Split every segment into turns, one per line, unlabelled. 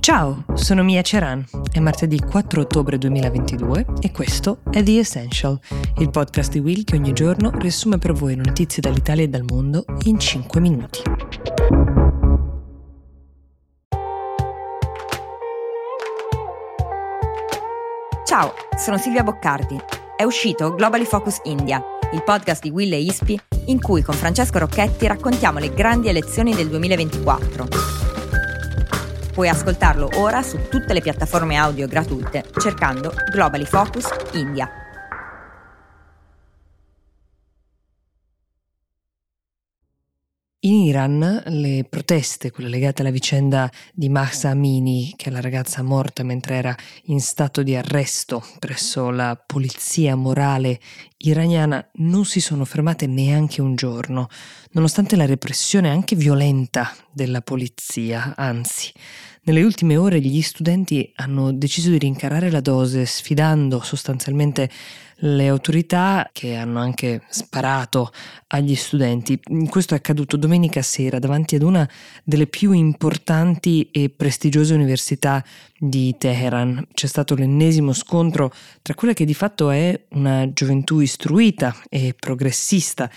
Ciao, sono Mia Ceran. È martedì 4 ottobre 2022 e questo è The Essential, il podcast di Will che ogni giorno riassume per voi notizie dall'Italia e dal mondo in 5 minuti.
Ciao, sono Silvia Boccardi. È uscito Globally Focus India, il podcast di Will e Ispi in cui con Francesco Rocchetti raccontiamo le grandi elezioni del 2024 Puoi ascoltarlo ora su tutte le piattaforme audio gratuite cercando Globally Focus India.
In Iran le proteste, quelle legate alla vicenda di Mahsa Amini, che è la ragazza morta mentre era in stato di arresto presso la polizia morale iraniana, non si sono fermate neanche un giorno, nonostante la repressione anche violenta della polizia, anzi. Nelle ultime ore gli studenti hanno deciso di rincarare la dose sfidando sostanzialmente le autorità che hanno anche sparato agli studenti. Questo è accaduto domenica sera davanti ad una delle più importanti e prestigiose università di Teheran. C'è stato l'ennesimo scontro tra quella che di fatto è una gioventù istruita e progressista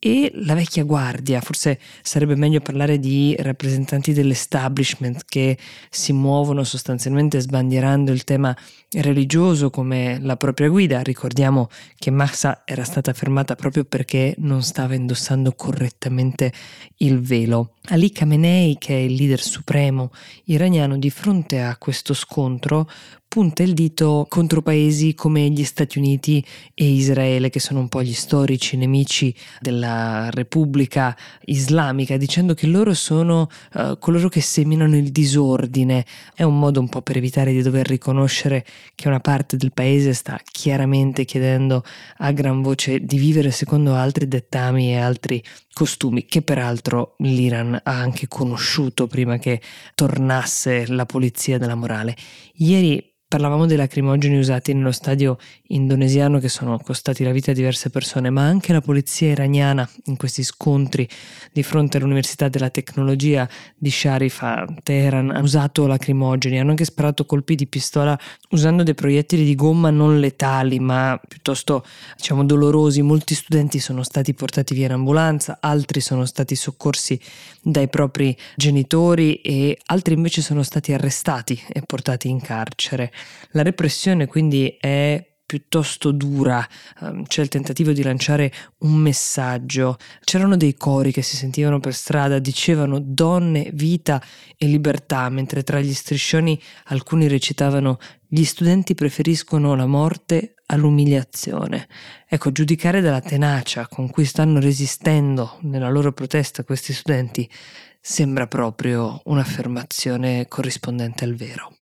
e la vecchia guardia, forse sarebbe meglio parlare di rappresentanti dell'establishment che si muovono sostanzialmente sbandierando il tema religioso come la propria guida. Ricordiamo che Mahsa era stata fermata proprio perché non stava indossando correttamente il velo. Ali Khamenei, che è il leader supremo iraniano, di fronte a questo scontro punta il dito contro paesi come gli Stati Uniti e Israele, che sono un po' gli storici nemici della Repubblica Islamica, dicendo che loro sono uh, coloro che seminano il disordine. È un modo un po' per evitare di dover riconoscere che una parte del paese sta chiaramente chiedendo a gran voce di vivere secondo altri dettami e altri costumi che peraltro l'Iran ha anche conosciuto prima che tornasse la polizia della morale. Ieri Parlavamo dei lacrimogeni usati nello stadio indonesiano che sono costati la vita a diverse persone, ma anche la polizia iraniana in questi scontri di fronte all'Università della Tecnologia di Sharif a Teheran ha usato lacrimogeni, hanno anche sparato colpi di pistola usando dei proiettili di gomma non letali, ma piuttosto diciamo dolorosi. Molti studenti sono stati portati via in ambulanza, altri sono stati soccorsi dai propri genitori e altri invece sono stati arrestati e portati in carcere. La repressione quindi è piuttosto dura, ehm, c'è il tentativo di lanciare un messaggio, c'erano dei cori che si sentivano per strada, dicevano donne, vita e libertà, mentre tra gli striscioni alcuni recitavano gli studenti preferiscono la morte all'umiliazione. Ecco, giudicare dalla tenacia con cui stanno resistendo nella loro protesta questi studenti sembra proprio un'affermazione corrispondente al vero.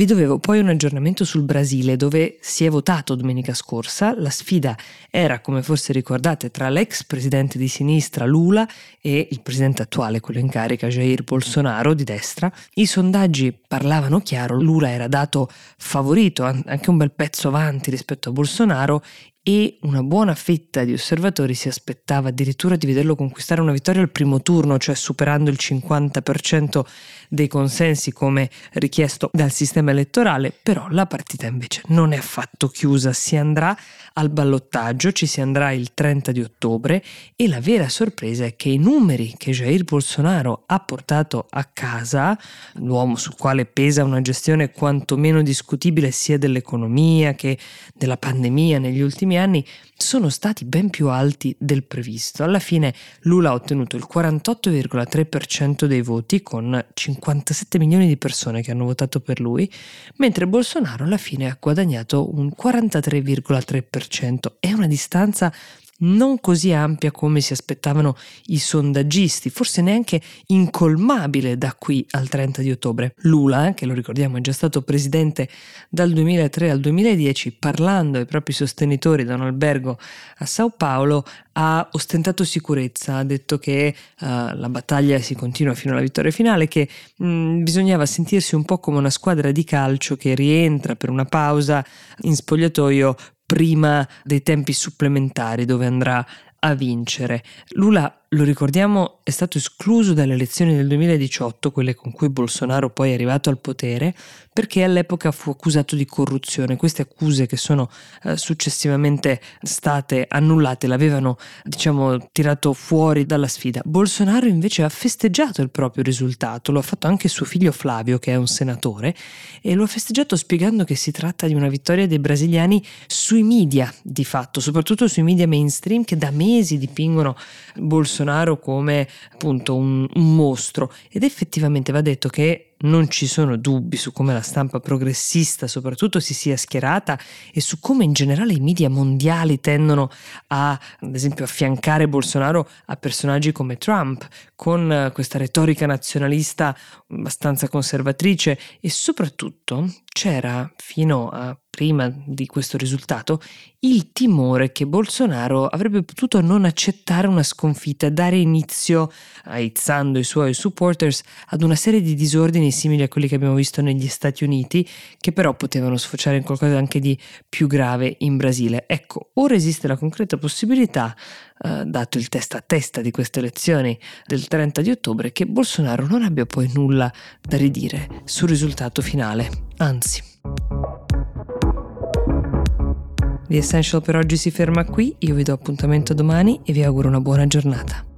Vi dovevo poi un aggiornamento sul Brasile dove si è votato domenica scorsa. La sfida era, come forse ricordate, tra l'ex presidente di sinistra Lula e il presidente attuale, quello in carica, Jair Bolsonaro di destra. I sondaggi parlavano chiaro, Lula era dato favorito, anche un bel pezzo avanti rispetto a Bolsonaro e una buona fetta di osservatori si aspettava addirittura di vederlo conquistare una vittoria al primo turno, cioè superando il 50% dei consensi come richiesto dal sistema elettorale, però la partita invece non è affatto chiusa, si andrà al ballottaggio, ci si andrà il 30 di ottobre e la vera sorpresa è che i numeri che Jair Bolsonaro ha portato a casa, l'uomo sul quale pesa una gestione quantomeno discutibile sia dell'economia che della pandemia negli ultimi ultimi anni sono stati ben più alti del previsto. Alla fine Lula ha ottenuto il 48,3% dei voti con 57 milioni di persone che hanno votato per lui, mentre Bolsonaro alla fine ha guadagnato un 43,3%. È una distanza non così ampia come si aspettavano i sondaggisti, forse neanche incolmabile da qui al 30 di ottobre. Lula, che lo ricordiamo è già stato presidente dal 2003 al 2010, parlando ai propri sostenitori da un albergo a Sao Paolo, ha ostentato sicurezza, ha detto che uh, la battaglia si continua fino alla vittoria finale, che mh, mm, bisognava sentirsi un po' come una squadra di calcio che rientra per una pausa in spogliatoio prima dei tempi supplementari dove andrà a vincere. Lula lo ricordiamo, è stato escluso dalle elezioni del 2018, quelle con cui Bolsonaro poi è arrivato al potere, perché all'epoca fu accusato di corruzione. Queste accuse che sono eh, successivamente state annullate l'avevano, diciamo, tirato fuori dalla sfida. Bolsonaro invece ha festeggiato il proprio risultato, lo ha fatto anche suo figlio Flavio, che è un senatore, e lo ha festeggiato spiegando che si tratta di una vittoria dei brasiliani sui media, di fatto, soprattutto sui media mainstream che da mesi dipingono Bolsonaro come appunto un, un mostro. Ed effettivamente va detto che non ci sono dubbi su come la stampa progressista soprattutto si sia schierata e su come in generale i media mondiali tendono a, ad esempio, affiancare Bolsonaro a personaggi come Trump, con eh, questa retorica nazionalista abbastanza conservatrice e soprattutto c'era fino a prima di questo risultato il timore che Bolsonaro avrebbe potuto non accettare una sconfitta dare inizio, aizzando i suoi supporters, ad una serie di disordini simili a quelli che abbiamo visto negli Stati Uniti, che però potevano sfociare in qualcosa anche di più grave in Brasile. Ecco, ora esiste la concreta possibilità, eh, dato il testa a testa di queste elezioni del 30 di ottobre, che Bolsonaro non abbia poi nulla da ridire sul risultato finale. Anzi. The Essential per oggi si ferma qui, io vi do appuntamento domani e vi auguro una buona giornata.